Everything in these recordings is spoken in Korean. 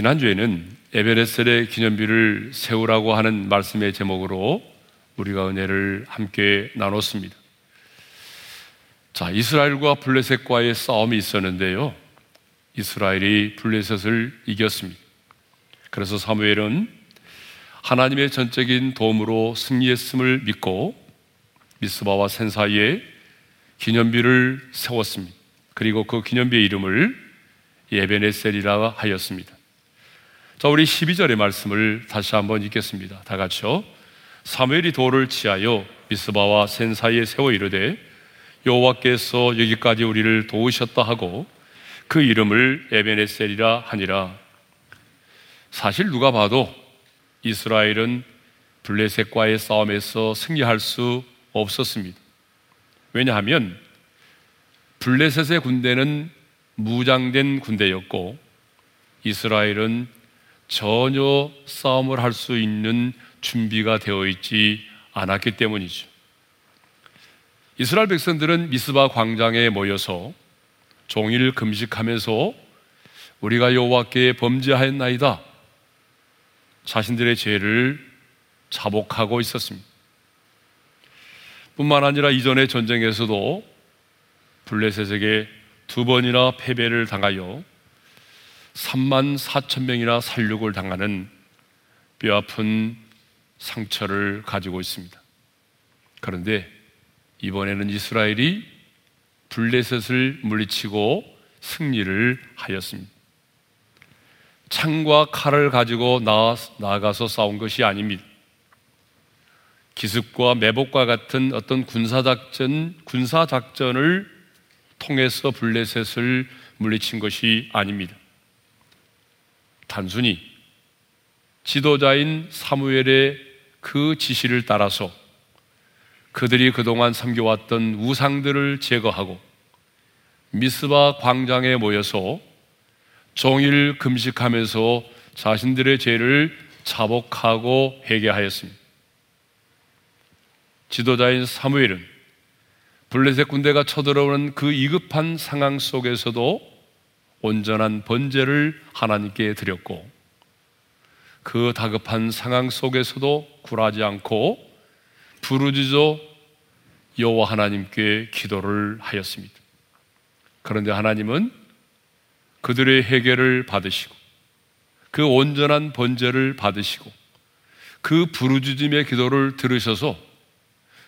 지난주에는 에베레셀의 기념비를 세우라고 하는 말씀의 제목으로 우리가 은혜를 함께 나눴습니다. 자, 이스라엘과 블레셋과의 싸움이 있었는데요. 이스라엘이 블레셋을 이겼습니다. 그래서 사무엘은 하나님의 전적인 도움으로 승리했음을 믿고 미스바와 센 사이에 기념비를 세웠습니다. 그리고 그 기념비의 이름을 예베네셀이라 하였습니다. 자, 우리 12절의 말씀을 다시 한번 읽겠습니다. 다 같이요. 사무엘이 돌을 치하여 미스바와 센 사이에 세워 이르되 여호와께서 여기까지 우리를 도우셨다 하고 그 이름을 에베네셀이라 하니라. 사실 누가 봐도 이스라엘은 블레셋과의 싸움에서 승리할 수 없었습니다. 왜냐하면 블레셋의 군대는 무장된 군대였고 이스라엘은 전혀 싸움을 할 수 있는 준비가 되어 있지 않았기 때문이죠. 이스라엘 백성들은 미스바 광장에 모여서 종일 금식하면서 우리가 여호와께 범죄하였나이다. 자신들의 죄를 자복하고 있었습니다. 뿐만 아니라 이전의 전쟁에서도 블레셋에게 두 번이나 패배를 당하여 3만 4천 명이나 살육을 당하는 뼈아픈 상처를 가지고 있습니다. 그런데 이번에는 이스라엘이 블레셋을 물리치고 승리를 하였습니다. 창과 칼을 가지고 나아가서 싸운 것이 아닙니다. 기습과 매복과 같은 어떤 군사작전, 군사작전을 통해서 블레셋을 물리친 것이 아닙니다. 단순히 지도자인 사무엘의 그 지시를 따라서 그들이 그동안 섬겨왔던 우상들을 제거하고 미스바 광장에 모여서 종일 금식하면서 자신들의 죄를 자복하고 회개하였습니다. 지도자인 사무엘은 블레셋 군대가 쳐들어오는 그 이급한 상황 속에서도 온전한 번제를 하나님께 드렸고 그 다급한 상황 속에서도 굴하지 않고 부르짖어 여호와 하나님께 기도를 하였습니다. 그런데 하나님은 그들의 해결을 받으시고 그 온전한 번제를 받으시고 그 부르짖음의 기도를 들으셔서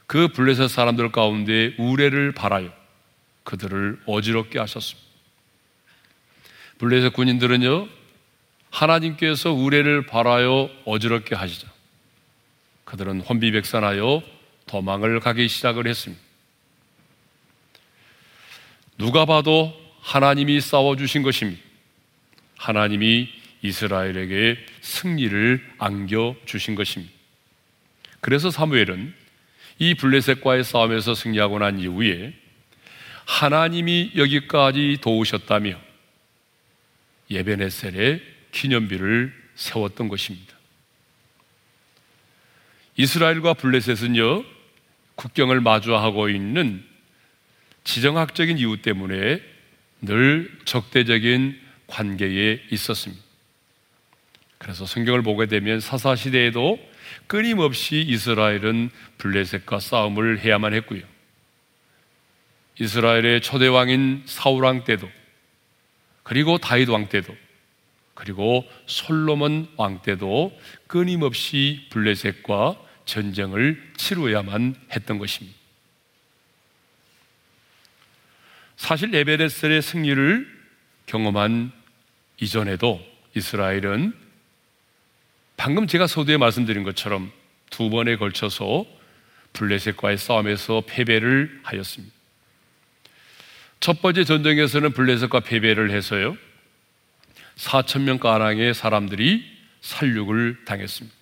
그 블레셋 사람들 가운데 우레를 바라요 그들을 어지럽게 하셨습니다. 블레셋 군인들은요 하나님께서 우레를 바라요 어지럽게 하시자 그들은 혼비백산하여 도망을 가기 시작을 했습니다. 누가 봐도 하나님이 싸워주신 것입니다. 하나님이 이스라엘에게 승리를 안겨주신 것입니다. 그래서 사무엘은 이 블레셋과의 싸움에서 승리하고 난 이후에 하나님이 여기까지 도우셨다며 예베네셀에 기념비를 세웠던 것입니다. 이스라엘과 블레셋은요, 국경을 마주하고 있는 지정학적인 이유 때문에 늘 적대적인 관계에 있었습니다. 그래서 성경을 보게 되면 사사 시대에도 끊임없이 이스라엘은 블레셋과 싸움을 해야만 했고요. 이스라엘의 초대 왕인 사울 왕 때도 그리고 다윗 왕 때도 그리고 솔로몬 왕 때도 끊임없이 블레셋과 전쟁을 치루야만 했던 것입니다. 사실 에베레셀의 승리를 경험한 이전에도 이스라엘은 방금 제가 서두에 말씀드린 것처럼 두 번에 걸쳐서 블레셋과의 싸움에서 패배를 하였습니다. 첫 번째 전쟁에서는 블레셋과 패배를 해서요. 4천 명 가량의 사람들이 살육을 당했습니다.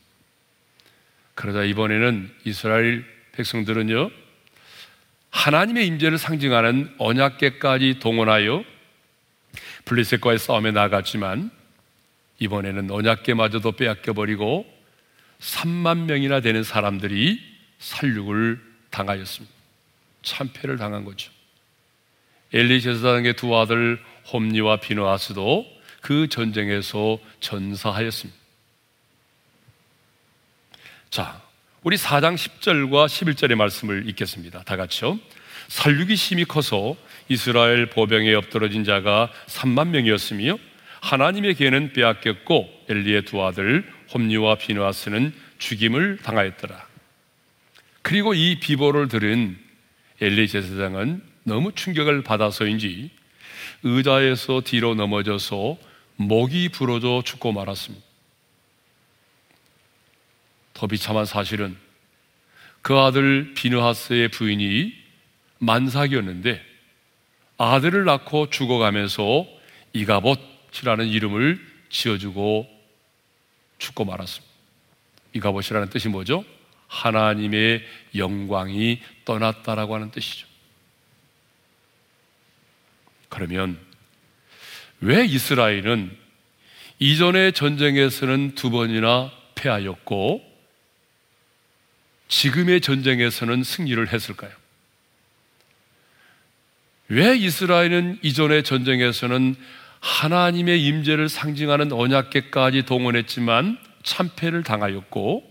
그러자 이번에는 이스라엘 백성들은요. 하나님의 임재를 상징하는 언약계까지 동원하여 블레셋과의 싸움에 나갔지만 이번에는 언약계마저도 빼앗겨 버리고 3만 명이나 되는 사람들이 살육을 당하였습니다. 참패를 당한 거죠. 엘리 제사장의 두 아들 홈니와 비누아스도 그 전쟁에서 전사하였습니다. 자, 우리 4장 10절과 11절의 말씀을 읽겠습니다. 다 같이요. 살육이 심히 커서 이스라엘 보병에 엎드러진 자가 3만 명이었으며 하나님의 계는 빼앗겼고 엘리의 두 아들 홈리와 비누아스는 죽임을 당하였더라. 그리고 이 비보를 들은 엘리 제사장은 너무 충격을 받아서인지 의자에서 뒤로 넘어져서 목이 부러져 죽고 말았습니다. 더 비참한 사실은 그 아들 비누하스의 부인이 만삭이었는데 아들을 낳고 죽어가면서 이가봇이라는 이름을 지어주고 죽고 말았습니다. 이가봇이라는 뜻이 뭐죠? 하나님의 영광이 떠났다라고 하는 뜻이죠. 그러면 왜 이스라엘은 이전의 전쟁에서는 두 번이나 패하였고 지금의 전쟁에서는 승리를 했을까요? 왜 이스라엘은 이전의 전쟁에서는 하나님의 임재를 상징하는 언약계까지 동원했지만 참패를 당하였고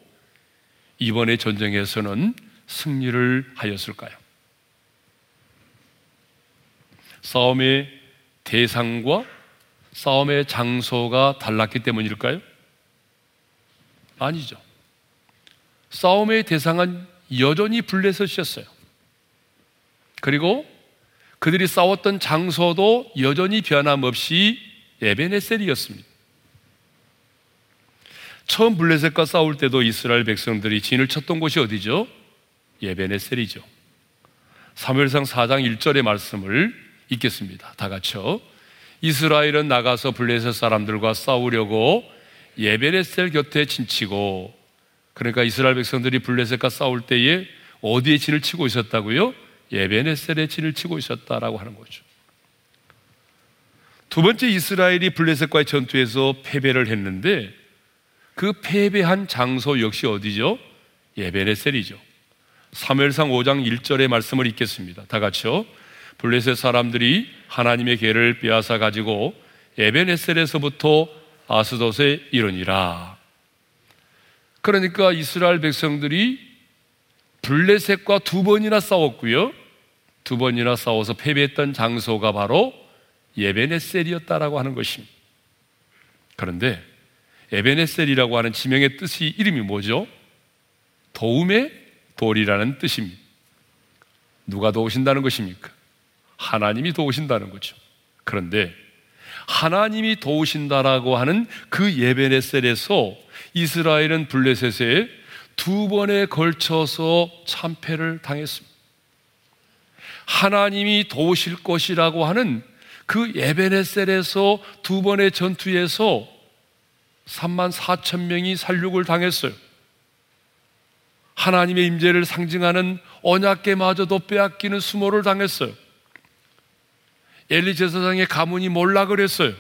이번의 전쟁에서는 승리를 하였을까요? 싸움의 대상과 싸움의 장소가 달랐기 때문일까요? 아니죠. 싸움의 대상은 여전히 블레셋이었어요. 그리고 그들이 싸웠던 장소도 여전히 변함없이 에베네셀이었습니다. 처음 블레셋과 싸울 때도 이스라엘 백성들이 진을 쳤던 곳이 어디죠? 예베네셀이죠. 사무엘상 4장 1절의 말씀을 읽겠습니다. 다 같이요. 이스라엘은 나가서 블레셋 사람들과 싸우려고 예베네셀 곁에 진치고 그러니까 이스라엘 백성들이 블레셋과 싸울 때에 어디에 진을 치고 있었다고요? 예베네셀에 진을 치고 있었다라고 하는 거죠. 두 번째 이스라엘이 블레셋과의 전투에서 패배를 했는데 그 패배한 장소 역시 어디죠? 예베네셀이죠. 사무엘상 5장 1절의 말씀을 읽겠습니다. 다 같이요. 블레셋 사람들이 하나님의 계를 빼앗아 가지고 에베네셀에서부터 아스돗에 이르니라. 그러니까 이스라엘 백성들이 블레셋과 두 번이나 싸웠고요. 두 번이나 싸워서 패배했던 장소가 바로 예베네셀이었다라고 하는 것입니다. 그런데 에베네셀이라고 하는 지명의 뜻이 이름이 뭐죠? 도움의 돌이라는 뜻입니다. 누가 도우신다는 것입니까? 하나님이 도우신다는 거죠. 그런데 하나님이 도우신다라고 하는 그 예베네셀에서 이스라엘은 블레셋에 두 번에 걸쳐서 참패를 당했습니다. 하나님이 도우실 것이라고 하는 그 예베네셀에서 두 번의 전투에서 3만 4천 명이 살육을 당했어요. 하나님의 임재를 상징하는 언약계마저도 빼앗기는 수모를 당했어요. 엘리 제사장의 가문이 몰라 그랬어요.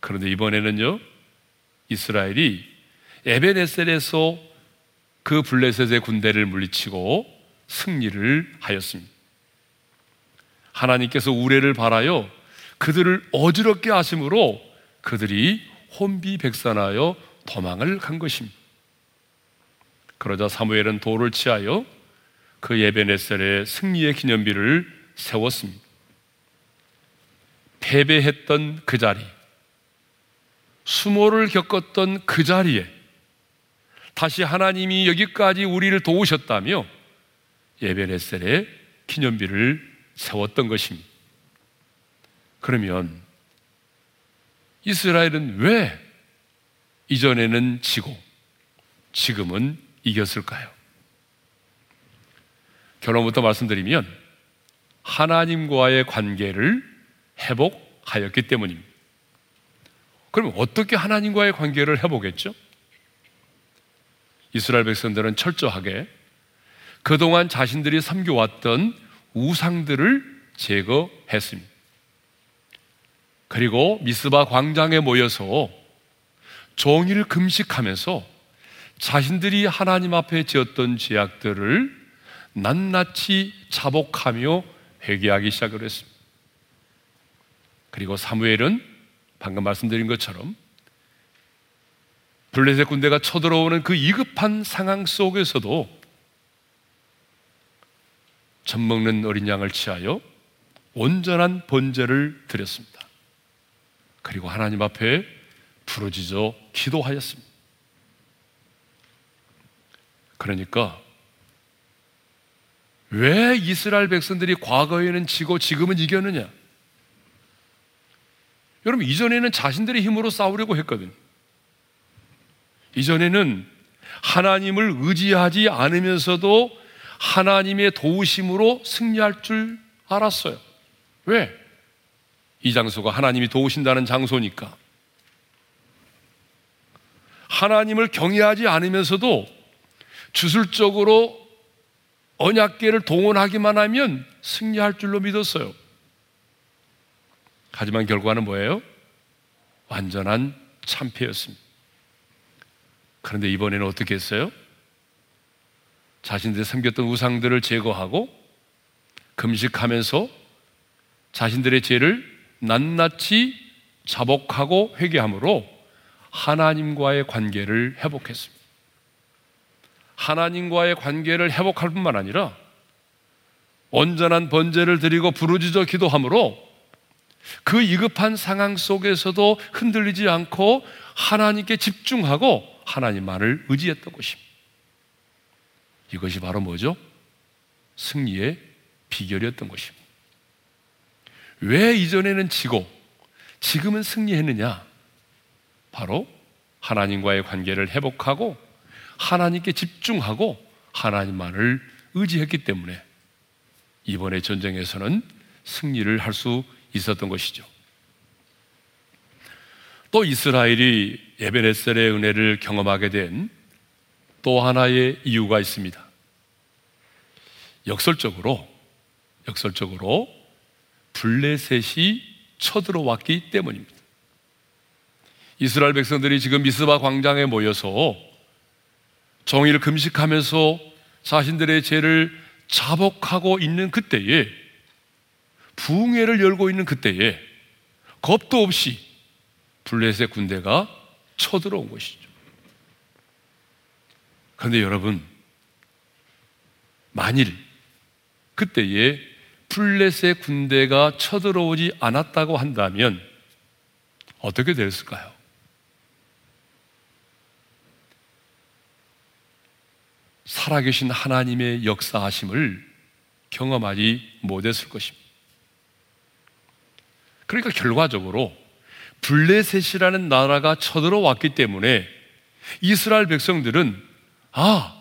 그런데 이번에는요, 이스라엘이 에베네셀에서 그 블레셋의 군대를 물리치고 승리를 하였습니다. 하나님께서 우레를 바라요 그들을 어지럽게 하심으로 그들이 혼비백산하여 도망을 간 것입니다. 그러자 사무엘은 돌을 치하여 그 예베네셀의 승리의 기념비를 세웠습니다. 패배했던 그 자리, 수모를 겪었던 그 자리에 다시 하나님이 여기까지 우리를 도우셨다며 예베네셀의 기념비를 세웠던 것입니다. 그러면 이스라엘은 왜 이전에는 지고 지금은 이겼을까요? 결론부터 말씀드리면 하나님과의 관계를 회복하였기 때문입니다. 그럼 어떻게 하나님과의 관계를 회복했죠? 이스라엘 백성들은 철저하게 그동안 자신들이 섬겨왔던 우상들을 제거했습니다. 그리고 미스바 광장에 모여서 종일 금식하면서 자신들이 하나님 앞에 지었던 죄악들을 낱낱이 자복하며 회개하기 시작을 했습니다. 그리고 사무엘은 방금 말씀드린 것처럼 블레셋 군대가 쳐들어오는 그 이급한 상황 속에서도 젖 먹는 어린 양을 취하여 온전한 번제를 드렸습니다. 그리고 하나님 앞에 부르짖어 기도하였습니다. 그러니까 왜 이스라엘 백성들이 과거에는 지고 지금은 이겼느냐? 여러분, 이전에는 자신들의 힘으로 싸우려고 했거든요. 이전에는 하나님을 의지하지 않으면서도 하나님의 도우심으로 승리할 줄 알았어요. 왜? 이 장소가 하나님이 도우신다는 장소니까. 하나님을 경외하지 않으면서도 주술적으로 언약계를 동원하기만 하면 승리할 줄로 믿었어요. 하지만 결과는 뭐예요? 완전한 참패였습니다. 그런데 이번에는 어떻게 했어요? 자신들이 섬겼던 우상들을 제거하고 금식하면서 자신들의 죄를 낱낱이 자복하고 회개함으로 하나님과의 관계를 회복했습니다. 하나님과의 관계를 회복할 뿐만 아니라 온전한 번제를 드리고 부르짖어 기도함으로 그 이급한 상황 속에서도 흔들리지 않고 하나님께 집중하고 하나님만을 의지했던 것입니다. 이것이 바로 뭐죠? 승리의 비결이었던 것입니다. 왜 이전에는 지고 지금은 승리했느냐? 바로 하나님과의 관계를 회복하고 하나님께 집중하고 하나님만을 의지했기 때문에 이번에 전쟁에서는 승리를 할 수 있었던 것이죠. 또 이스라엘이 에베레셀의 은혜를 경험하게 된 또 하나의 이유가 있습니다. 역설적으로 역설적으로 블레셋이 쳐들어왔기 때문입니다. 이스라엘 백성들이 지금 미스바 광장에 모여서 정의를 금식하면서 자신들의 죄를 자복하고 있는 그때에 부흥회를 열고 있는 그때에 겁도 없이 블레셋 군대가 쳐들어온 것이죠. 그런데 여러분, 만일 그때에 블레셋 군대가 쳐들어오지 않았다고 한다면 어떻게 됐을까요? 살아계신 하나님의 역사하심을 경험하지 못했을 것입니다. 그러니까 결과적으로 블레셋이라는 나라가 쳐들어왔기 때문에 이스라엘 백성들은 아,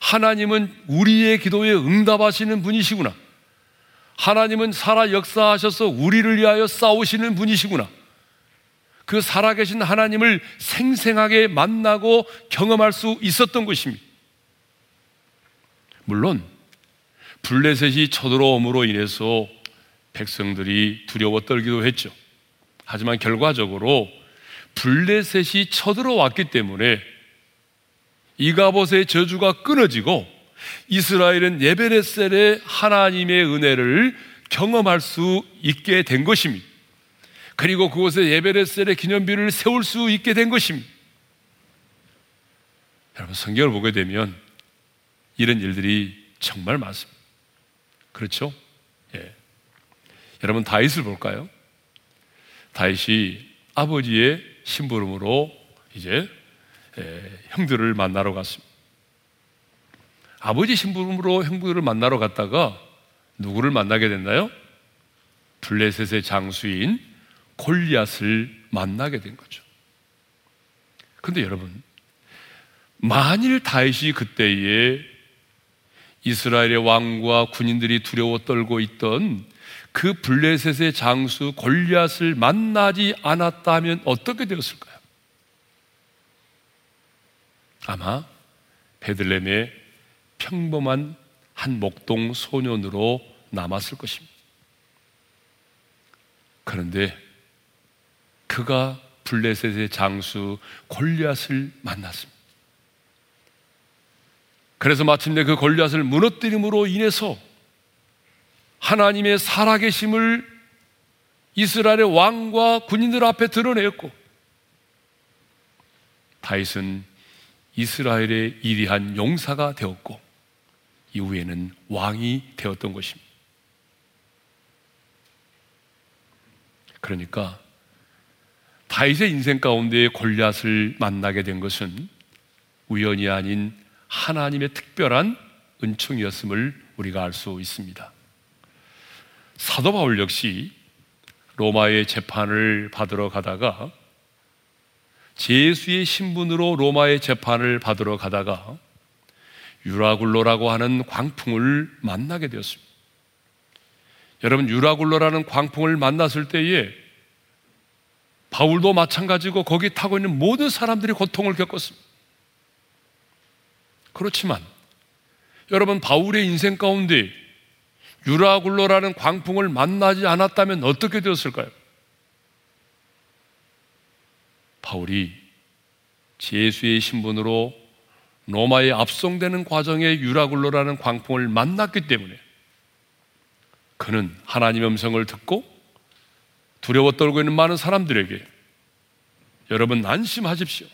하나님은 우리의 기도에 응답하시는 분이시구나. 하나님은 살아 역사하셔서 우리를 위하여 싸우시는 분이시구나. 그 살아계신 하나님을 생생하게 만나고 경험할 수 있었던 것입니다. 물론 블레셋이 쳐들어옴으로 인해서 백성들이 두려워 떨기도 했죠. 하지만 결과적으로 블레셋이 쳐들어왔기 때문에 이가봇의 저주가 끊어지고 이스라엘은 예베레셀의 하나님의 은혜를 경험할 수 있게 된 것입니다. 그리고 그곳에 예베레셀의 기념비를 세울 수 있게 된 것입니다. 여러분 성경을 보게 되면 이런 일들이 정말 많습니다. 그렇죠? 예. 여러분 다윗을 볼까요? 다윗이 아버지의 심부름으로 이제 예, 형들을 만나러 갔습니다. 아버지 심부름으로 형들을 만나러 갔다가 누구를 만나게 됐나요? 블레셋의 장수인 골리앗을 만나게 된 거죠. 근데 여러분, 만일 다윗이 그때에 이스라엘의 왕과 군인들이 두려워 떨고 있던 그 블레셋의 장수 골리앗을 만나지 않았다면 어떻게 되었을까요? 아마 베들렘의 평범한 한 목동 소년으로 남았을 것입니다. 그런데 그가 블레셋의 장수 골리앗을 만났습니다. 그래서 마침내 그 골리앗을 무너뜨림으로 인해서 하나님의 살아계심을 이스라엘의 왕과 군인들 앞에 드러내었고 다윗은 이스라엘의 이리한 용사가 되었고 이후에는 왕이 되었던 것입니다. 그러니까 다윗의 인생 가운데 골리앗을 만나게 된 것은 우연이 아닌 하나님의 특별한 은총이었음을 우리가 알 수 있습니다. 사도 바울 역시 로마의 재판을 받으러 가다가 제수의 신분으로 로마의 재판을 받으러 가다가 유라굴로라고 하는 광풍을 만나게 되었습니다. 여러분, 유라굴로라는 광풍을 만났을 때에 바울도 마찬가지고 거기 타고 있는 모든 사람들이 고통을 겪었습니다. 그렇지만 여러분, 바울의 인생 가운데 유라굴로라는 광풍을 만나지 않았다면 어떻게 되었을까요? 바울이 제수의 신분으로 로마에 압송되는 과정에 유라굴로라는 광풍을 만났기 때문에 그는 하나님의 음성을 듣고 두려워 떨고 있는 많은 사람들에게 여러분 안심하십시오.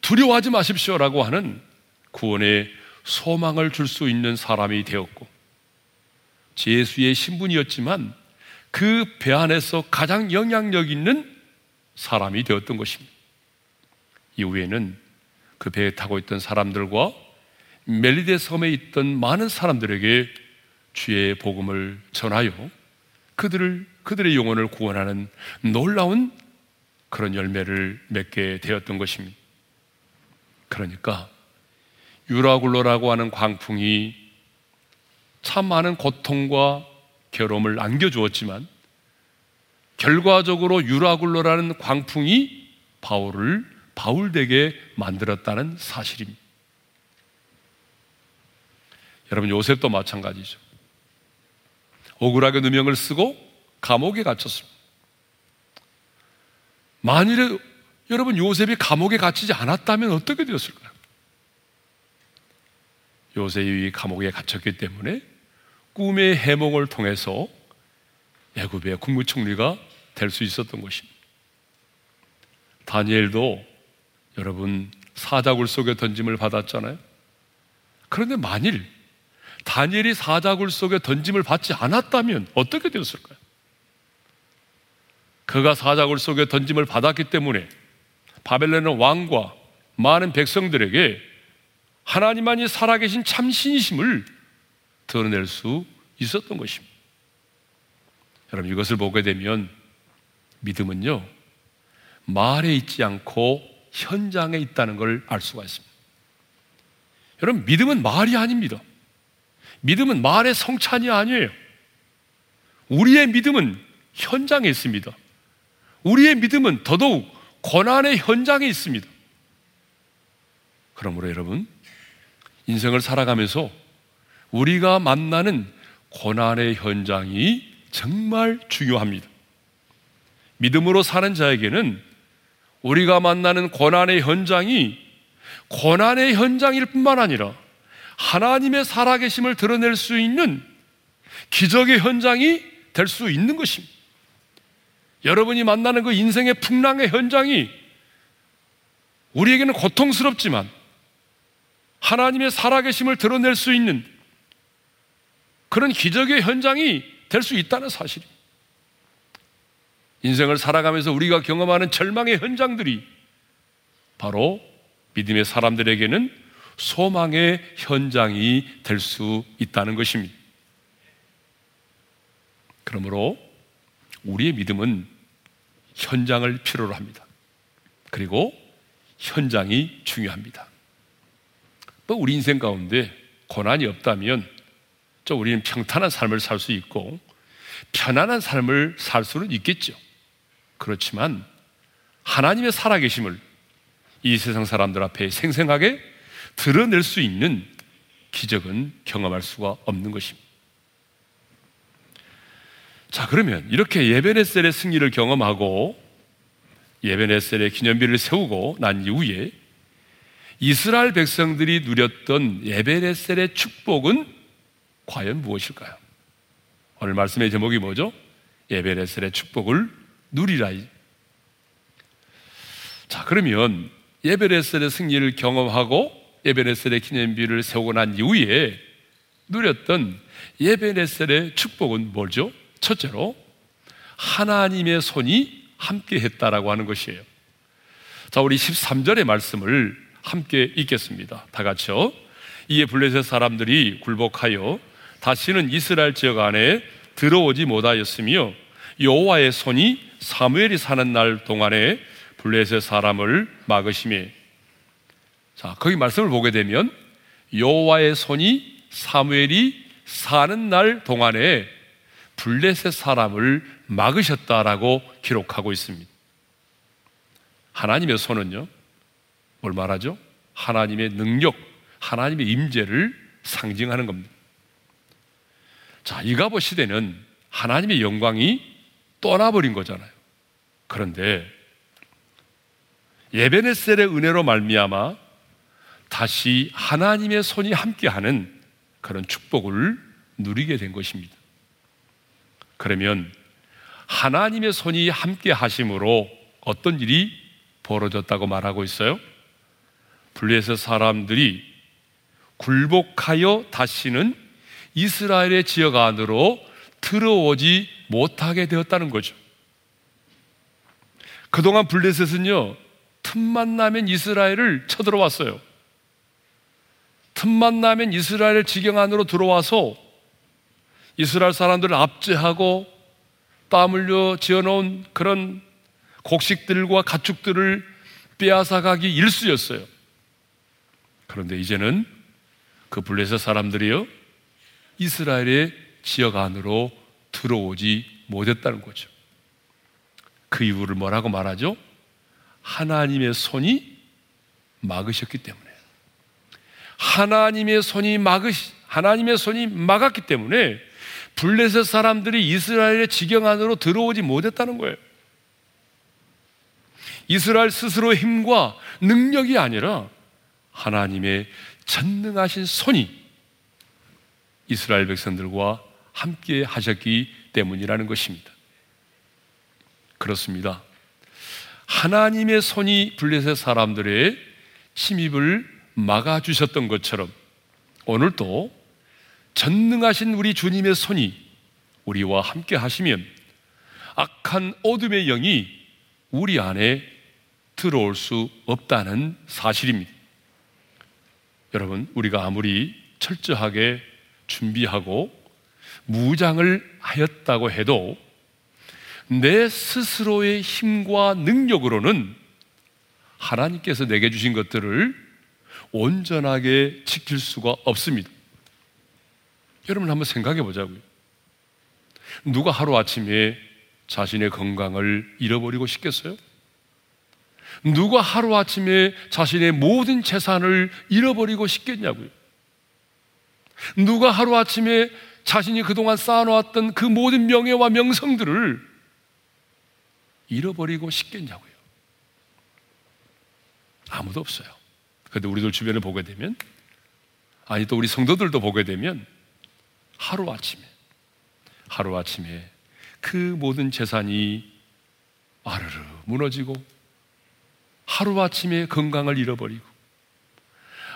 두려워하지 마십시오라고 하는 구원의 소망을 줄 수 있는 사람이 되었고 제수의 신분이었지만 그 배 안에서 가장 영향력 있는 사람이 되었던 것입니다. 이후에는 그 배에 타고 있던 사람들과 멜리데 섬에 있던 많은 사람들에게 주의 복음을 전하여 그들을 그들의 영혼을 구원하는 놀라운 그런 열매를 맺게 되었던 것입니다. 그러니까 유라굴로라고 하는 광풍이 참 많은 고통과 괴로움을 안겨주었지만 결과적으로 유라굴로라는 광풍이 바울을 바울되게 만들었다는 사실입니다. 여러분 요셉도 마찬가지죠. 억울하게 누명을 쓰고 감옥에 갇혔습니다. 만일에 여러분 요셉이 감옥에 갇히지 않았다면 어떻게 되었을까요? 요셉이 감옥에 갇혔기 때문에 꿈의 해몽을 통해서 애굽의 국무총리가 될 수 있었던 것입니다. 다니엘도 여러분 사자굴 속에 던짐을 받았잖아요. 그런데 만일 다니엘이 사자굴 속에 던짐을 받지 않았다면 어떻게 되었을까요? 그가 사자굴 속에 던짐을 받았기 때문에 바벨론의 왕과 많은 백성들에게 하나님만이 살아계신 참신이심을 드러낼 수 있었던 것입니다. 여러분 이것을 보게 되면 믿음은요 말에 있지 않고 현장에 있다는 걸 알 수가 있습니다. 여러분 믿음은 말이 아닙니다. 믿음은 말의 성찬이 아니에요. 우리의 믿음은 현장에 있습니다. 우리의 믿음은 더더욱 고난의 현장에 있습니다. 그러므로 여러분, 인생을 살아가면서 우리가 만나는 고난의 현장이 정말 중요합니다. 믿음으로 사는 자에게는 우리가 만나는 고난의 현장이 고난의 현장일 뿐만 아니라 하나님의 살아계심을 드러낼 수 있는 기적의 현장이 될 수 있는 것입니다. 여러분이 만나는 그 인생의 풍랑의 현장이 우리에게는 고통스럽지만 하나님의 살아계심을 드러낼 수 있는 그런 기적의 현장이 될 수 있다는 사실입니다. 인생을 살아가면서 우리가 경험하는 절망의 현장들이 바로 믿음의 사람들에게는 소망의 현장이 될 수 있다는 것입니다. 그러므로 우리의 믿음은 현장을 필요로 합니다. 그리고 현장이 중요합니다. 뭐 우리 인생 가운데 고난이 없다면 저 우리는 평탄한 삶을 살 수 있고 편안한 삶을 살 수는 있겠죠. 그렇지만 하나님의 살아계심을 이 세상 사람들 앞에 생생하게 드러낼 수 있는 기적은 경험할 수가 없는 것입니다. 자, 그러면 이렇게 예베네셀의 승리를 경험하고 예베네셀의 기념비를 세우고 난 이후에 이스라엘 백성들이 누렸던 예베네셀의 축복은 과연 무엇일까요? 오늘 말씀의 제목이 뭐죠? 예베레셀의 축복을 누리라. 자, 그러면 예베레셀의 승리를 경험하고 예베레셀의 기념비를 세우고 난 이후에 누렸던 예베레셀의 축복은 뭐죠? 첫째로 하나님의 손이 함께 했다라고 하는 것이에요. 자, 우리 13절의 말씀을 함께 읽겠습니다. 다 같이요. 이에 블레셋 사람들이 굴복하여 다시는 이스라엘 지역 안에 들어오지 못하였으며 여호와의 손이 사무엘이 사는 날 동안에 블레셋 사람을 막으심에 자, 거기 말씀을 보게 되면 여호와의 손이 사무엘이 사는 날 동안에 블레셋 사람을 막으셨다라고 기록하고 있습니다. 하나님의 손은요, 뭘 말하죠? 하나님의 능력, 하나님의 임재를 상징하는 겁니다. 자, 이가보 시대는 하나님의 영광이 떠나버린 거잖아요. 그런데 예베네셀의 은혜로 말미암아 다시 하나님의 손이 함께하는 그런 축복을 누리게 된 것입니다. 그러면 하나님의 손이 함께 하심으로 어떤 일이 벌어졌다고 말하고 있어요? 블레셋 사람들이 굴복하여 다시는 이스라엘의 지역 안으로 들어오지 못하게 되었다는 거죠. 그동안 블레셋은요, 틈만 나면 이스라엘을 쳐들어왔어요. 틈만 나면 이스라엘 지경 안으로 들어와서 이스라엘 사람들을 압제하고 땀 흘려 지어놓은 그런 곡식들과 가축들을 빼앗아가기 일쑤였어요. 그런데 이제는 그 블레셋 사람들이요 이스라엘의 지역 안으로 들어오지 못했다는 거죠. 그 이유를 뭐라고 말하죠? 하나님의 손이 막으셨기 때문에. 하나님의 손이 막으시, 하나님의 손이 막았기 때문에 블레셋 사람들이 이스라엘의 지경 안으로 들어오지 못했다는 거예요. 이스라엘 스스로의 힘과 능력이 아니라 하나님의 전능하신 손이 이스라엘 백성들과 함께 하셨기 때문이라는 것입니다. 그렇습니다. 하나님의 손이 블레셋 사람들의 침입을 막아주셨던 것처럼 오늘도 전능하신 우리 주님의 손이 우리와 함께 하시면 악한 어둠의 영이 우리 안에 들어올 수 없다는 사실입니다. 여러분, 우리가 아무리 철저하게 준비하고 무장을 하였다고 해도 내 스스로의 힘과 능력으로는 하나님께서 내게 주신 것들을 온전하게 지킬 수가 없습니다. 여러분 한번 생각해 보자고요. 누가 하루아침에 자신의 건강을 잃어버리고 싶겠어요? 누가 하루아침에 자신의 모든 재산을 잃어버리고 싶겠냐고요? 누가 하루아침에 자신이 그동안 쌓아놓았던 그 모든 명예와 명성들을 잃어버리고 싶겠냐고요? 아무도 없어요. 그런데 우리들 주변을 보게 되면, 아니 또 우리 성도들도 보게 되면, 하루아침에, 하루아침에 그 모든 재산이 아르르 무너지고, 하루아침에 건강을 잃어버리고,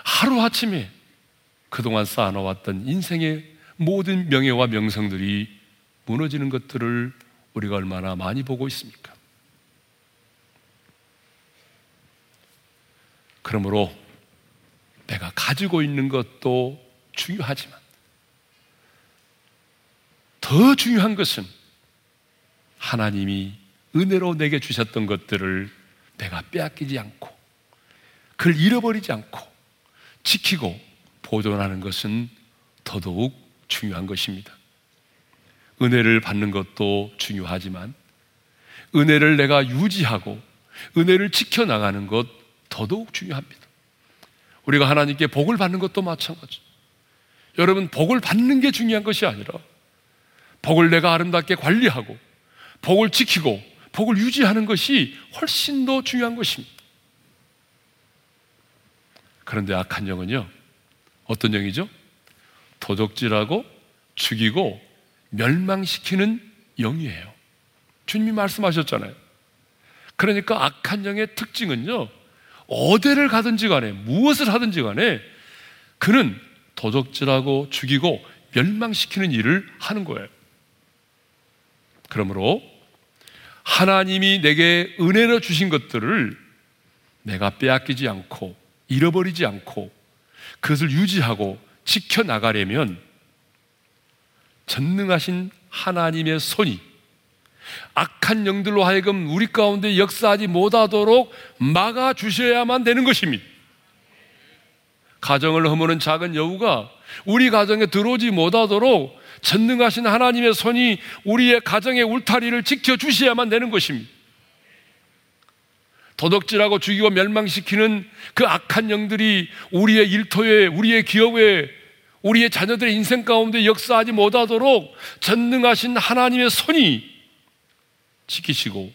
하루아침에 그동안 쌓아놓았던 인생의 모든 명예와 명성들이 무너지는 것들을 우리가 얼마나 많이 보고 있습니까? 그러므로 내가 가지고 있는 것도 중요하지만 더 중요한 것은 하나님이 은혜로 내게 주셨던 것들을 내가 빼앗기지 않고 그걸 잃어버리지 않고 지키고 보존하는 것은 더더욱 중요한 것입니다. 은혜를 받는 것도 중요하지만 은혜를 내가 유지하고 은혜를 지켜나가는 것 더더욱 중요합니다. 우리가 하나님께 복을 받는 것도 마찬가지. 여러분, 복을 받는 게 중요한 것이 아니라 복을 내가 아름답게 관리하고 복을 지키고 복을 유지하는 것이 훨씬 더 중요한 것입니다. 그런데 악한 영은요, 어떤 영이죠? 도적질하고 죽이고 멸망시키는 영이에요. 주님이 말씀하셨잖아요. 그러니까 악한 영의 특징은요, 어디를 가든지 간에, 무엇을 하든지 간에, 그는 도적질하고 죽이고 멸망시키는 일을 하는 거예요. 그러므로 하나님이 내게 은혜로 주신 것들을 내가 빼앗기지 않고 잃어버리지 않고 그것을 유지하고 지켜나가려면 전능하신 하나님의 손이 악한 영들로 하여금 우리 가운데 역사하지 못하도록 막아 주셔야만 되는 것입니다. 가정을 허무는 작은 여우가 우리 가정에 들어오지 못하도록 전능하신 하나님의 손이 우리의 가정의 울타리를 지켜 주셔야만 되는 것입니다. 도덕질하고 죽이고 멸망시키는 그 악한 영들이 우리의 일터에, 우리의 기업에, 우리의 자녀들의 인생 가운데 역사하지 못하도록 전능하신 하나님의 손이 지키시고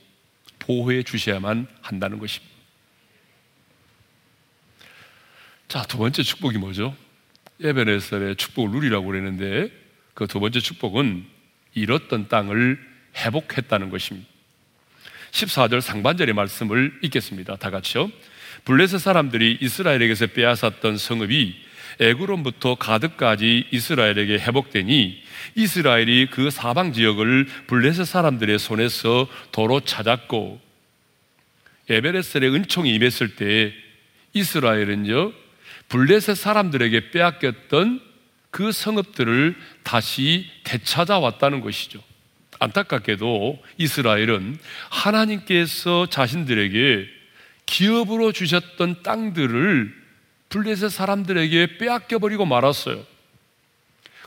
보호해 주셔야만 한다는 것입니다. 자, 두 번째 축복이 뭐죠? 에베네셀의 축복을 누리라고 그랬는데 그 두 번째 축복은 잃었던 땅을 회복했다는 것입니다. 14절 상반절의 말씀을 읽겠습니다. 다 같이요. 블레셋 사람들이 이스라엘에게서 빼앗았던 성읍이 에그론부터 가드까지 이스라엘에게 회복되니 이스라엘이 그 사방 지역을 블레셋 사람들의 손에서 도로 찾았고 에베레셀의 은총이 임했을 때 이스라엘은요 블레셋 사람들에게 빼앗겼던 그 성읍들을 다시 되찾아왔다는 것이죠. 안타깝게도 이스라엘은 하나님께서 자신들에게 기업으로 주셨던 땅들을 블레셋 사람들에게 빼앗겨 버리고 말았어요.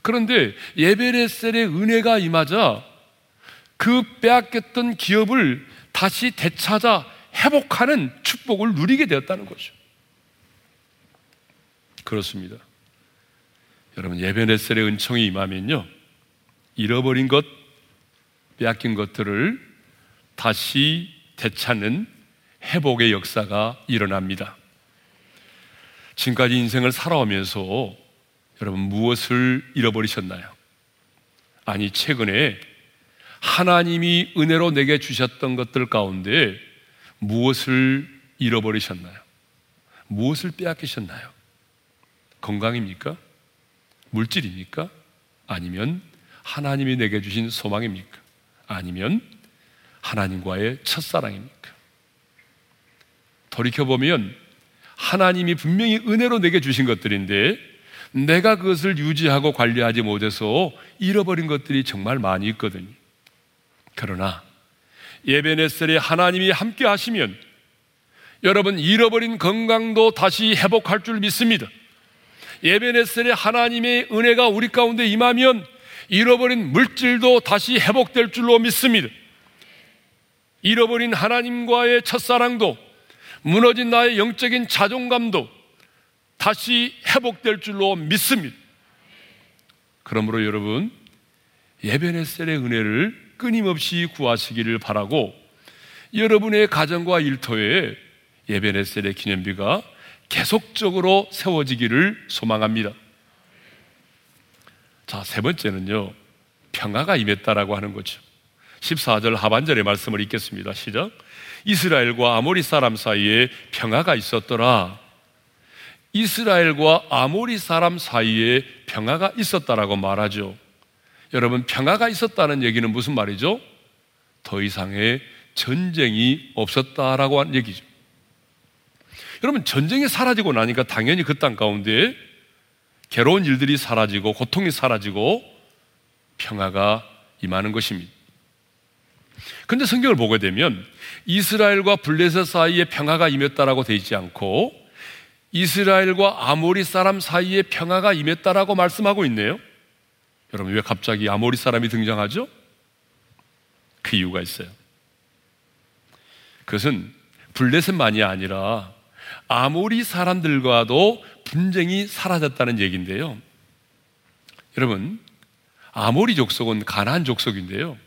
그런데 예베레셀의 은혜가 임하자 그 빼앗겼던 기업을 다시 되찾아 회복하는 축복을 누리게 되었다는 거죠. 그렇습니다. 여러분 예베레셀의 은총이 임하면요. 잃어버린 것, 빼앗긴 것들을 다시 되찾는 회복의 역사가 일어납니다. 지금까지 인생을 살아오면서 여러분 무엇을 잃어버리셨나요? 아니, 최근에 하나님이 은혜로 내게 주셨던 것들 가운데 무엇을 잃어버리셨나요? 무엇을 빼앗기셨나요? 건강입니까? 물질입니까? 아니면 하나님이 내게 주신 소망입니까? 아니면 하나님과의 첫사랑입니까? 돌이켜보면 하나님이 분명히 은혜로 내게 주신 것들인데 내가 그것을 유지하고 관리하지 못해서 잃어버린 것들이 정말 많이 있거든요. 그러나 예배네셀에 하나님이 함께 하시면 여러분 잃어버린 건강도 다시 회복할 줄 믿습니다. 예배네셀에 하나님의 은혜가 우리 가운데 임하면 잃어버린 물질도 다시 회복될 줄로 믿습니다. 잃어버린 하나님과의 첫사랑도 무너진 나의 영적인 자존감도 다시 회복될 줄로 믿습니다. 그러므로 여러분 예배네셀의 은혜를 끊임없이 구하시기를 바라고 여러분의 가정과 일터에 예배네셀의 기념비가 계속적으로 세워지기를 소망합니다. 자, 세 번째는요. 평화가 임했다라고 하는 거죠. 14절 하반절의 말씀을 읽겠습니다. 시작. 이스라엘과 아모리 사람 사이에 평화가 있었더라. 이스라엘과 아모리 사람 사이에 평화가 있었다라고 말하죠. 여러분, 평화가 있었다는 얘기는 무슨 말이죠? 더 이상의 전쟁이 없었다라고 하는 얘기죠. 여러분, 전쟁이 사라지고 나니까 당연히 그 땅 가운데 괴로운 일들이 사라지고 고통이 사라지고 평화가 임하는 것입니다. 근데 성경을 보게 되면 이스라엘과 블레셋 사이에 평화가 임했다라고 되어 있지 않고 이스라엘과 아모리 사람 사이에 평화가 임했다라고 말씀하고 있네요. 여러분 왜 갑자기 아모리 사람이 등장하죠? 그 이유가 있어요. 그것은 블레셋만이 아니라 아모리 사람들과도 분쟁이 사라졌다는 얘기인데요. 여러분, 아모리 족속은 가나안 족속인데요.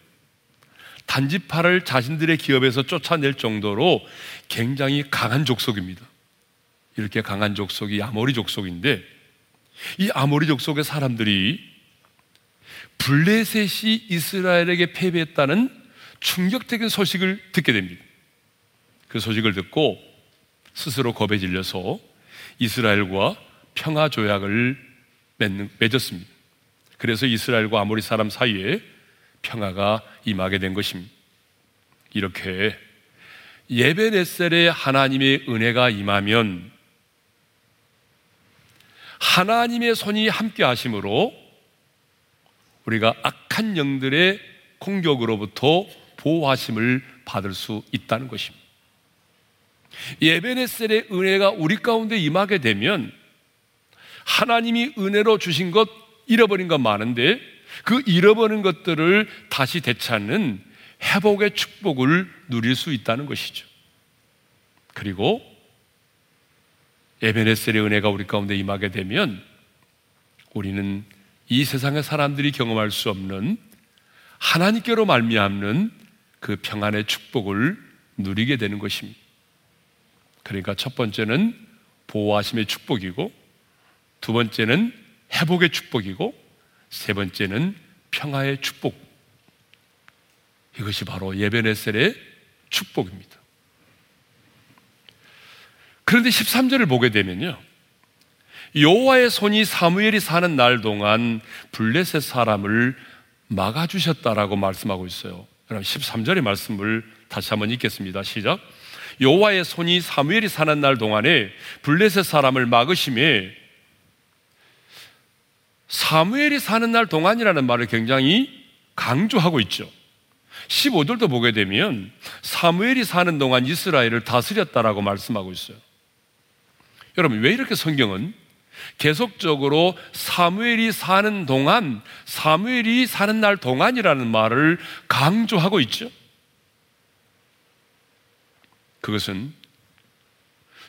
단지파를 자신들의 기업에서 쫓아낼 정도로 굉장히 강한 족속입니다. 이렇게 강한 족속이 아모리 족속인데 이 아모리 족속의 사람들이 블레셋이 이스라엘에게 패배했다는 충격적인 소식을 듣게 됩니다. 그 소식을 듣고 스스로 겁에 질려서 이스라엘과 평화 조약을 맺었습니다. 그래서 이스라엘과 아모리 사람 사이에 평화가 임하게 된 것입니다. 이렇게 예베네셀에 하나님의 은혜가 임하면 하나님의 손이 함께 하심으로 우리가 악한 영들의 공격으로부터 보호하심을 받을 수 있다는 것입니다. 예베네셀의 은혜가 우리 가운데 임하게 되면 하나님이 은혜로 주신 것 잃어버린 것 많은데 그 잃어버린 것들을 다시 되찾는 회복의 축복을 누릴 수 있다는 것이죠. 그리고 에베네셀의 은혜가 우리 가운데 임하게 되면 우리는 이 세상의 사람들이 경험할 수 없는 하나님께로 말미암는 그 평안의 축복을 누리게 되는 것입니다. 그러니까 첫 번째는 보호하심의 축복이고 두 번째는 회복의 축복이고 세 번째는 평화의 축복. 이것이 바로 예베네셀의 축복입니다. 그런데 13절을 보게 되면요. 여호와의 손이 사무엘이 사는 날 동안 블레셋 사람을 막아주셨다라고 말씀하고 있어요. 그럼 13절의 말씀을 다시 한번 읽겠습니다. 시작. 여호와의 손이 사무엘이 사는 날 동안에 블레셋 사람을 막으심에 사무엘이 사는 날 동안이라는 말을 굉장히 강조하고 있죠. 15절도 보게 되면 사무엘이 사는 동안 이스라엘을 다스렸다라고 말씀하고 있어요. 여러분, 왜 이렇게 성경은 계속적으로 사무엘이 사는 동안, 사무엘이 사는 날 동안이라는 말을 강조하고 있죠? 그것은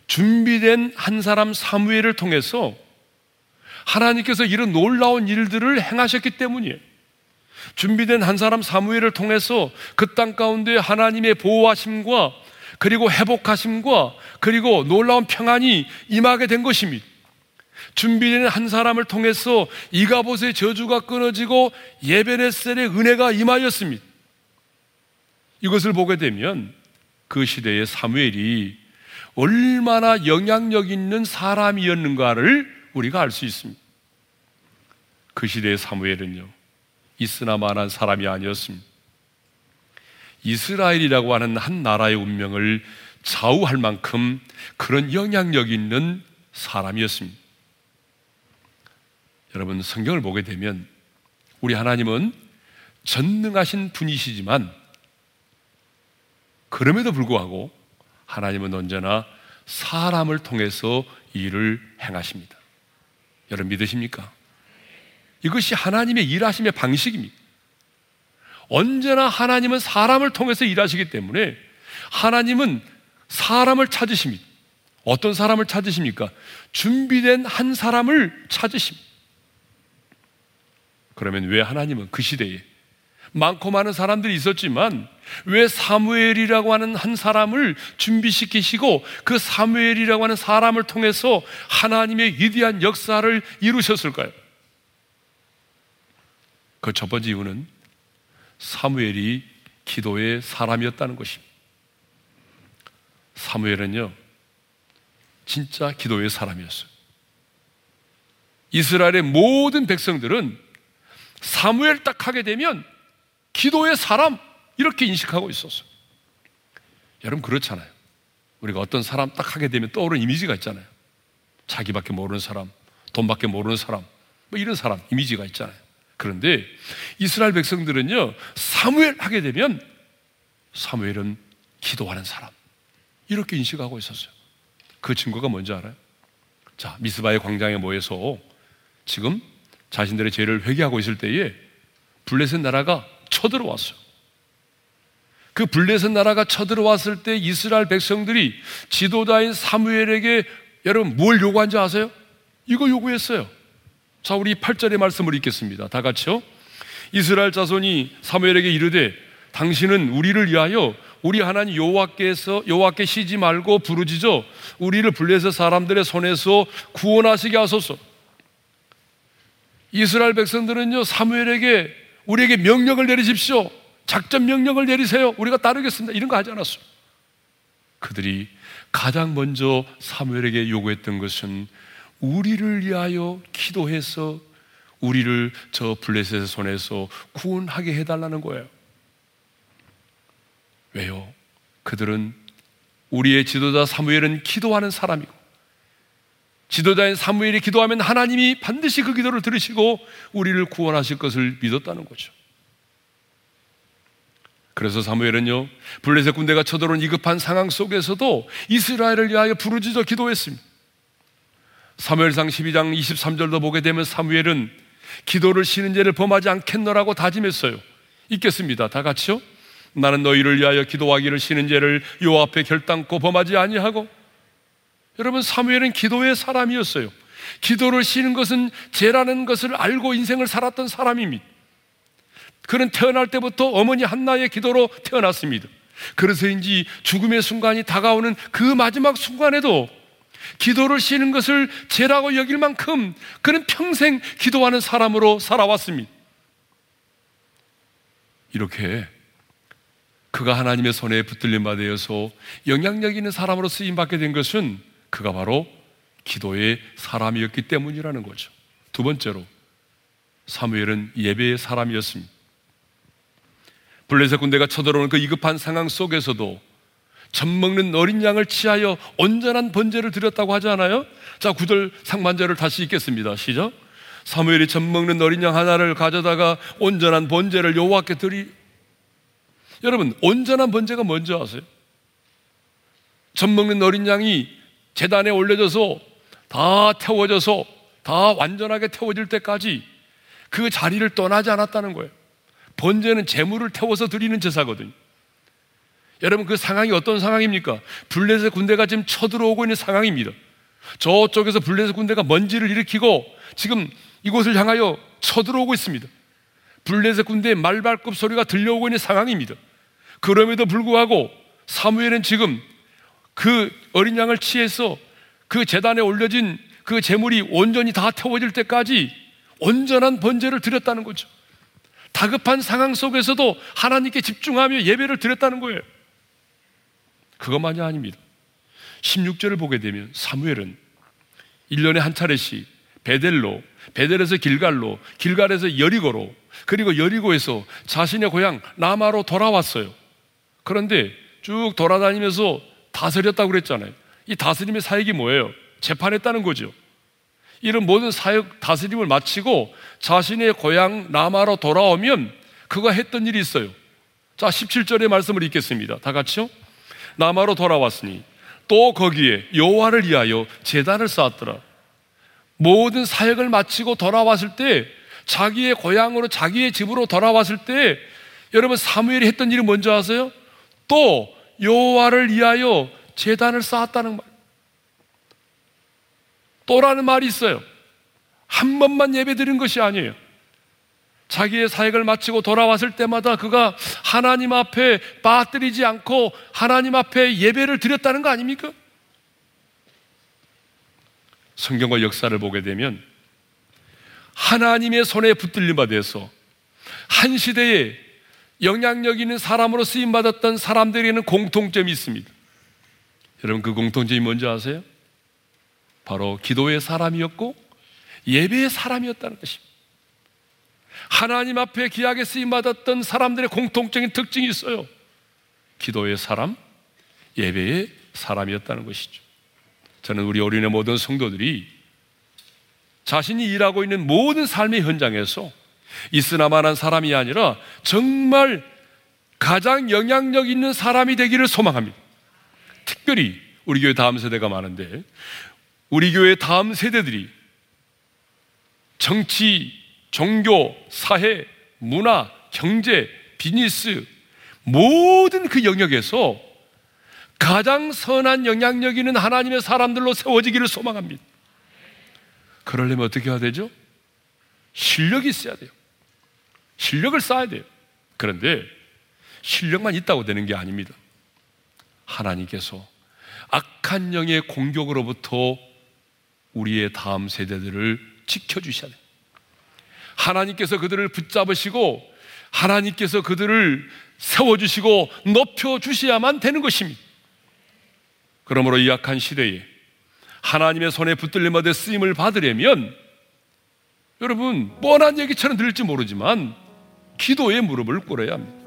준비된 한 사람 사무엘을 통해서 하나님께서 이런 놀라운 일들을 행하셨기 때문이에요. 준비된 한 사람 사무엘을 통해서 그 땅 가운데 하나님의 보호하심과 그리고 회복하심과 그리고 놀라운 평안이 임하게 된 것입니다. 준비된 한 사람을 통해서 이가봇의 저주가 끊어지고 예베네셀의 은혜가 임하였습니다. 이것을 보게 되면 그 시대의 사무엘이 얼마나 영향력 있는 사람이었는가를 우리가 알 수 있습니다. 그 시대의 사무엘은요, 있으나마한 사람이 아니었습니다. 이스라엘이라고 하는 한 나라의 운명을 좌우할 만큼 그런 영향력 있는 사람이었습니다. 여러분, 성경을 보게 되면 우리 하나님은 전능하신 분이시지만 그럼에도 불구하고 하나님은 언제나 사람을 통해서 일을 행하십니다. 여러분 믿으십니까? 이것이 하나님의 일하심의 방식입니다. 언제나 하나님은 사람을 통해서 일하시기 때문에 하나님은 사람을 찾으십니다. 어떤 사람을 찾으십니까? 준비된 한 사람을 찾으십니다. 그러면 왜 하나님은 그 시대에 많고 많은 사람들이 있었지만 왜 사무엘이라고 하는 한 사람을 준비시키시고 그 사무엘이라고 하는 사람을 통해서 하나님의 위대한 역사를 이루셨을까요? 그 첫 번째 이유는 사무엘이 기도의 사람이었다는 것입니다. 사무엘은요, 진짜 기도의 사람이었어요. 이스라엘의 모든 백성들은 사무엘 딱 하게 되면 기도의 사람 이렇게 인식하고 있었어요. 여러분 그렇잖아요. 우리가 어떤 사람 딱 하게 되면 떠오르는 이미지가 있잖아요. 자기밖에 모르는 사람, 돈밖에 모르는 사람, 뭐 이런 사람 이미지가 있잖아요. 그런데 이스라엘 백성들은요 사무엘 하게 되면 사무엘은 기도하는 사람 이렇게 인식하고 있었어요. 그 증거가 뭔지 알아요? 자 미스바의 광장에 모여서 지금 자신들의 죄를 회개하고 있을 때에 블레셋 나라가 쳐들어왔어요. 그 블레셋 나라가 쳐들어왔을 때 이스라엘 백성들이 지도자인 사무엘에게 여러분 뭘 요구한지 아세요? 이거 요구했어요. 자, 우리 8절의 말씀을 읽겠습니다. 다 같이요. 이스라엘 자손이 사무엘에게 이르되 당신은 우리를 위하여 우리 하나님 여호와께서 여호와께 쉬지 말고 부르짖어 우리를 블레셋 사람들의 손에서 구원하시게 하소서. 이스라엘 백성들은요 사무엘에게 우리에게 명령을 내리십시오. 작전 명령을 내리세요. 우리가 따르겠습니다. 이런 거 하지 않았어요. 그들이 가장 먼저 사무엘에게 요구했던 것은 우리를 위하여 기도해서 우리를 저 블레셋의 손에서 구원하게 해달라는 거예요. 왜요? 그들은 우리의 지도자 사무엘은 기도하는 사람이고 지도자인 사무엘이 기도하면 하나님이 반드시 그 기도를 들으시고 우리를 구원하실 것을 믿었다는 거죠. 그래서 사무엘은요, 블레셋 군대가 쳐들어온 이급한 상황 속에서도 이스라엘을 위하여 부르짖어 기도했습니다. 사무엘상 12장 23절도 보게 되면 사무엘은 기도를 쉬는 죄를 범하지 않겠노라고 다짐했어요. 읽겠습니다. 다 같이요. 나는 너희를 위하여 기도하기를 쉬는 죄를 요 앞에 결단코 범하지 아니하고 여러분 사무엘은 기도의 사람이었어요. 기도를 쉬는 것은 죄라는 것을 알고 인생을 살았던 사람입니다. 그는 태어날 때부터 어머니 한나의 기도로 태어났습니다. 그래서인지 죽음의 순간이 다가오는 그 마지막 순간에도 기도를 쉬는 것을 죄라고 여길 만큼 그는 평생 기도하는 사람으로 살아왔습니다. 이렇게 그가 하나님의 손에 붙들림 받아서 영향력 있는 사람으로 쓰임 받게 된 것은 그가 바로 기도의 사람이었기 때문이라는 거죠. 두 번째로 사무엘은 예배의 사람이었습니다. 블레셋 군대가 쳐들어오는 그 이급한 상황 속에서도 젖 먹는 어린 양을 취하여 온전한 번제를 드렸다고 하지 않아요? 자, 구절 상반절을 다시 읽겠습니다. 시작. 사무엘이 젖 먹는 어린 양 하나를 가져다가 온전한 번제를 여호와께 드리 여러분, 온전한 번제가 뭔지 아세요? 젖 먹는 어린 양이 재단에 올려져서 다 태워져서 다 완전하게 태워질 때까지 그 자리를 떠나지 않았다는 거예요. 번제는 재물을 태워서 드리는 제사거든요. 여러분 그 상황이 어떤 상황입니까? 블레셋 군대가 지금 쳐들어오고 있는 상황입니다. 저쪽에서 블레셋 군대가 먼지를 일으키고 지금 이곳을 향하여 쳐들어오고 있습니다. 블레셋 군대의 말발굽 소리가 들려오고 있는 상황입니다. 그럼에도 불구하고 사무엘은 지금 그 어린 양을 취해서 그 재단에 올려진 그 재물이 온전히 다 태워질 때까지 온전한 번제를 드렸다는 거죠. 다급한 상황 속에서도 하나님께 집중하며 예배를 드렸다는 거예요. 그것만이 아닙니다. 16절을 보게 되면 사무엘은 1년에 한 차례씩 베델로, 베델에서 길갈로, 길갈에서 여리고로, 그리고 여리고에서 자신의 고향 라마로 돌아왔어요. 그런데 쭉 돌아다니면서 다스렸다고 그랬잖아요. 이 다스림의 사역이 뭐예요? 재판했다는 거죠. 이런 모든 사역 다스림을 마치고 자신의 고향 라마로 돌아오면 그가 했던 일이 있어요. 자, 17절의 말씀을 읽겠습니다. 다 같이요. 라마로 돌아왔으니 또 거기에 여호와를 위하여 제단을 쌓았더라. 모든 사역을 마치고 돌아왔을 때 자기의 고향으로 자기의 집으로 돌아왔을 때 여러분 사무엘이 했던 일이 뭔지 아세요? 또 여호와를 위하여 제단을 쌓았다는 말. 또라는 말이 있어요. 한 번만 예배 드린 것이 아니에요. 자기의 사역을 마치고 돌아왔을 때마다 그가 하나님 앞에 빠뜨리지 않고 하나님 앞에 예배를 드렸다는 거 아닙니까? 성경과 역사를 보게 되면 하나님의 손에 붙들림 받아서 한 시대에 영향력 있는 사람으로 쓰임 받았던 사람들에게는 공통점이 있습니다. 여러분 그 공통점이 뭔지 아세요? 바로 기도의 사람이었고 예배의 사람이었다는 것입니다. 하나님 앞에 귀하게 쓰임 받았던 사람들의 공통적인 특징이 있어요. 기도의 사람, 예배의 사람이었다는 것이죠. 저는 우리 어린애 모든 성도들이 자신이 일하고 있는 모든 삶의 현장에서 있으나마한 사람이 아니라 정말 가장 영향력 있는 사람이 되기를 소망합니다. 특별히 우리 교회 다음 세대가 많은데 우리 교회 다음 세대들이 정치, 종교, 사회, 문화, 경제, 비즈니스 모든 그 영역에서 가장 선한 영향력 있는 하나님의 사람들로 세워지기를 소망합니다. 그러려면 어떻게 해야 되죠? 실력이 있어야 돼요. 실력을 쌓아야 돼요. 그런데 실력만 있다고 되는 게 아닙니다. 하나님께서 악한 영의 공격으로부터 우리의 다음 세대들을 지켜주셔야 돼요. 하나님께서 그들을 붙잡으시고 하나님께서 그들을 세워주시고 높여주셔야만 되는 것입니다. 그러므로 이 약한 시대에 하나님의 손에 붙들림 얻어 쓰임을 받으려면 여러분 뻔한 얘기처럼 들릴지 모르지만 기도에 무릎을 꿇어야 합니다.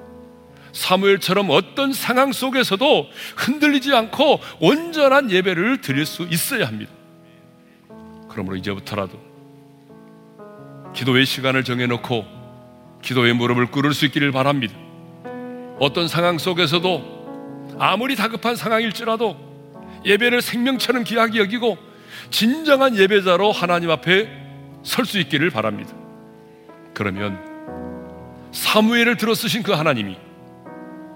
사무엘처럼 어떤 상황 속에서도 흔들리지 않고 온전한 예배를 드릴 수 있어야 합니다. 그러므로 이제부터라도 기도의 시간을 정해놓고 기도의 무릎을 꿇을 수 있기를 바랍니다. 어떤 상황 속에서도 아무리 다급한 상황일지라도 예배를 생명처럼 귀하게 여기고 진정한 예배자로 하나님 앞에 설 수 있기를 바랍니다. 그러면 사무엘을 들어 쓰신 그 하나님이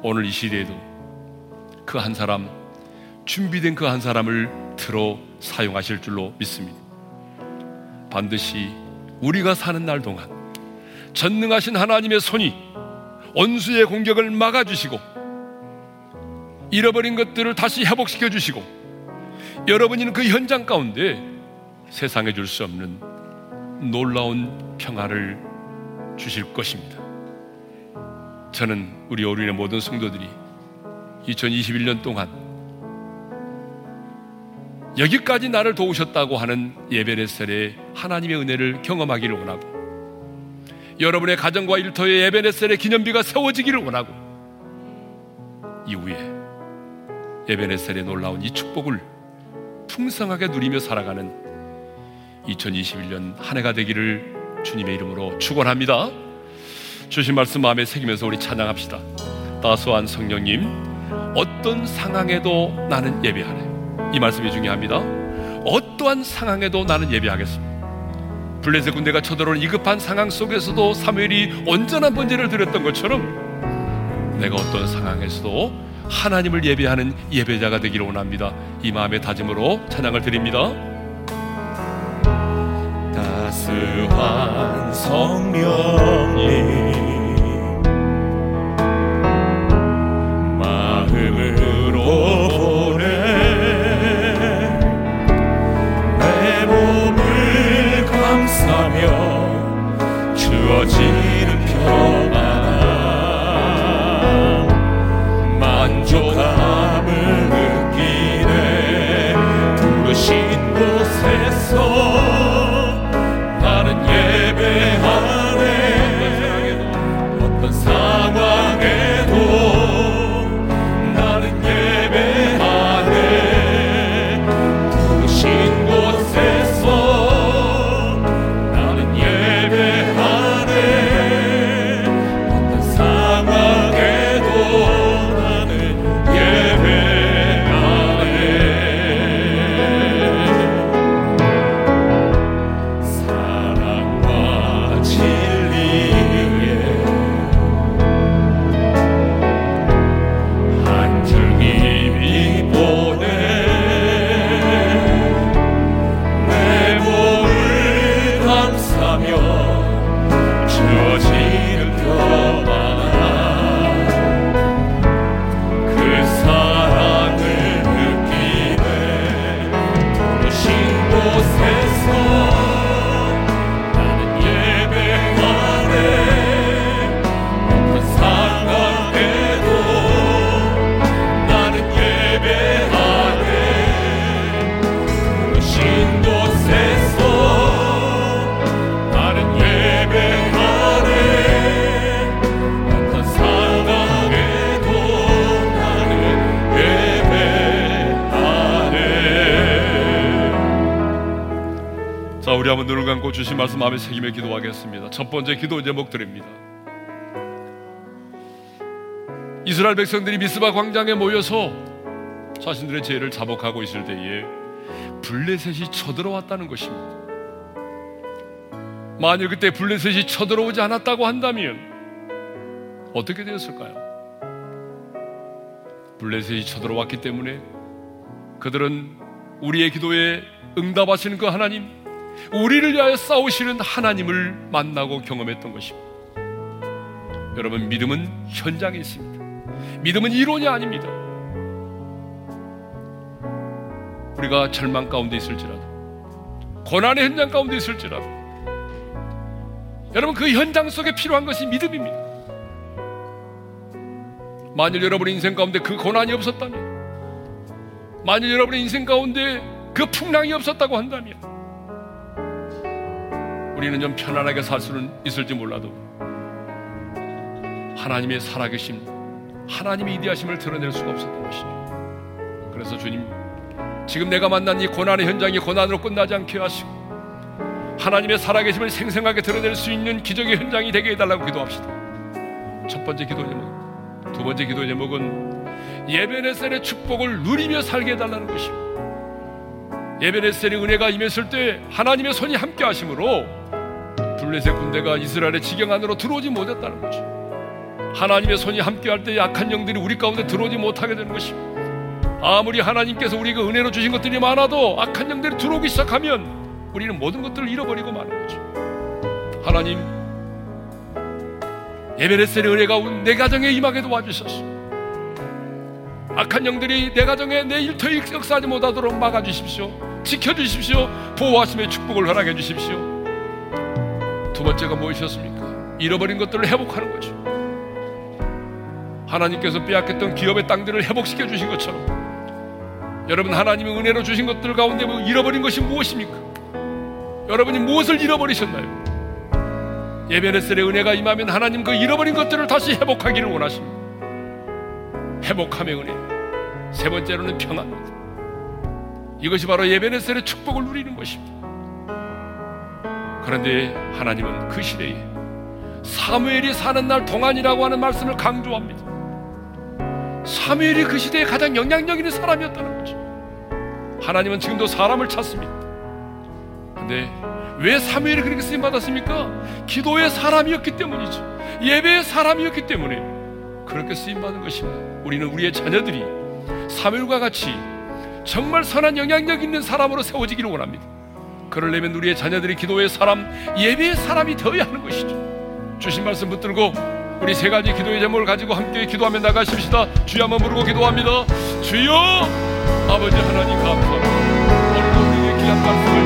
오늘 이 시대에도 그 한 사람 준비된 그 한 사람을 들어 사용하실 줄로 믿습니다. 반드시 우리가 사는 날 동안 전능하신 하나님의 손이 원수의 공격을 막아주시고 잃어버린 것들을 다시 회복시켜 주시고 여러분이 그 현장 가운데 세상에 줄 수 없는 놀라운 평화를 주실 것입니다. 저는 우리 어린의 모든 성도들이 2021년 동안 여기까지 나를 도우셨다고 하는 예배레셀의 하나님의 은혜를 경험하기를 원하고 여러분의 가정과 일터에 예배레셀의 기념비가 세워지기를 원하고 이후에 예배레셀의 놀라운 이 축복을 풍성하게 누리며 살아가는 2021년 한 해가 되기를 주님의 이름으로 축원합니다. 주신 말씀 마음에 새기면서 우리 찬양합시다. 따스한 성령님, 어떤 상황에도 나는 예배하네. 이 말씀이 중요합니다. 어떠한 상황에도 나는 예배하겠습니다. 블레셋 군대가 쳐들어온 이급한 상황 속에서도 사무엘이 온전한 번제를 드렸던 것처럼 내가 어떤 상황에서도 하나님을 예배하는 예배자가 되기를 원합니다. 이 마음의 다짐으로 찬양을 드립니다. 따스한 성령님 우리 주신 말씀 마음에 새기며 기도하겠습니다. 첫 번째 기도 제목 드립니다. 이스라엘 백성들이 미스바 광장에 모여서 자신들의 죄를 자복하고 있을 때에 블레셋이 쳐들어왔다는 것입니다. 만일 그때 블레셋이 쳐들어오지 않았다고 한다면 어떻게 되었을까요? 블레셋이 쳐들어왔기 때문에 그들은 우리의 기도에 응답하시는 그 하나님 우리를 위하여 싸우시는 하나님을 만나고 경험했던 것입니다. 여러분, 믿음은 현장에 있습니다. 믿음은 이론이 아닙니다. 우리가 절망 가운데 있을지라도, 고난의 현장 가운데 있을지라도, 여러분, 그 현장 속에 필요한 것이 믿음입니다. 만일 여러분의 인생 가운데 그 고난이 없었다면 만일 여러분의 인생 가운데 그 풍랑이 없었다고 한다면 우리는 좀 편안하게 살 수는 있을지 몰라도 하나님의 살아계심, 하나님의 이대하심을 드러낼 수가 없었던 것이죠. 그래서 주님, 지금 내가 만난 이 고난의 현장이 고난으로 끝나지 않게 하시고 하나님의 살아계심을 생생하게 드러낼 수 있는 기적의 현장이 되게 해달라고 기도합시다. 첫 번째 기도 제목, 두 번째 기도 제목은 예베네셀의 축복을 누리며 살게 해달라는 것입니다. 예베네셀의 은혜가 임했을 때 하나님의 손이 함께 하심으로 블레셋 군대가 이스라엘의 지경 안으로 들어오지 못했다는 거죠. 하나님의 손이 함께할 때 약한 영들이 우리 가운데 들어오지 못하게 되는 것입니다. 아무리 하나님께서 우리가 은혜로 주신 것들이 많아도 악한 영들이 들어오기 시작하면 우리는 모든 것들을 잃어버리고 마는 거죠. 하나님, 에베레셀의 은혜가 내 가정에 임하게 도와주셨소. 악한 영들이 내 가정에 내 일터에 역사하지 못하도록 막아주십시오. 지켜주십시오. 보호하심의 축복을 허락해 주십시오. 두 번째가 무엇이었습니까? 잃어버린 것들을 회복하는 거죠. 하나님께서 빼앗겼던 기업의 땅들을 회복시켜 주신 것처럼 여러분 하나님의 은혜로 주신 것들 가운데 뭐 잃어버린 것이 무엇입니까? 여러분이 무엇을 잃어버리셨나요? 예베네셀의 은혜가 임하면 하나님 그 잃어버린 것들을 다시 회복하기를 원하십니다. 회복함의 은혜. 세 번째로는 평안입니다. 이것이 바로 예베네셀의 축복을 누리는 것입니다. 그런데 하나님은 그 시대에 사무엘이 사는 날 동안이라고 하는 말씀을 강조합니다. 사무엘이 그 시대에 가장 영향력 있는 사람이었다는 거죠. 하나님은 지금도 사람을 찾습니다. 근데 왜 사무엘이 그렇게 쓰임 받았습니까? 기도의 사람이었기 때문이죠. 예배의 사람이었기 때문에 그렇게 쓰임 받은 것입니다. 우리는 우리의 자녀들이 사무엘과 같이 정말 선한 영향력 있는 사람으로 세워지기를 원합니다. 그러려면 우리의 자녀들이 기도의 사람, 예배의 사람이 되어야 하는 것이죠. 주신 말씀 붙들고 우리 세 가지 기도의 제목을 가지고 함께 기도하며 나가십시다. 주여 한번 부르고 기도합니다. 주여 아버지 하나님 감사합니다. 오늘도 우리에게 귀한 말씀을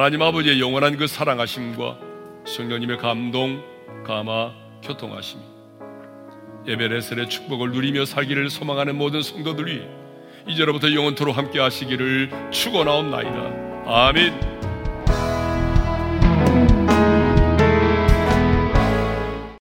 하나님 아버지의 영원한 그 사랑하심과 성령님의 감동, 감화, 교통하심 예배레셀의 축복을 누리며 살기를 소망하는 모든 성도들이 이제로부터 영원토록 함께 하시기를 축원하옵나이다. 아멘.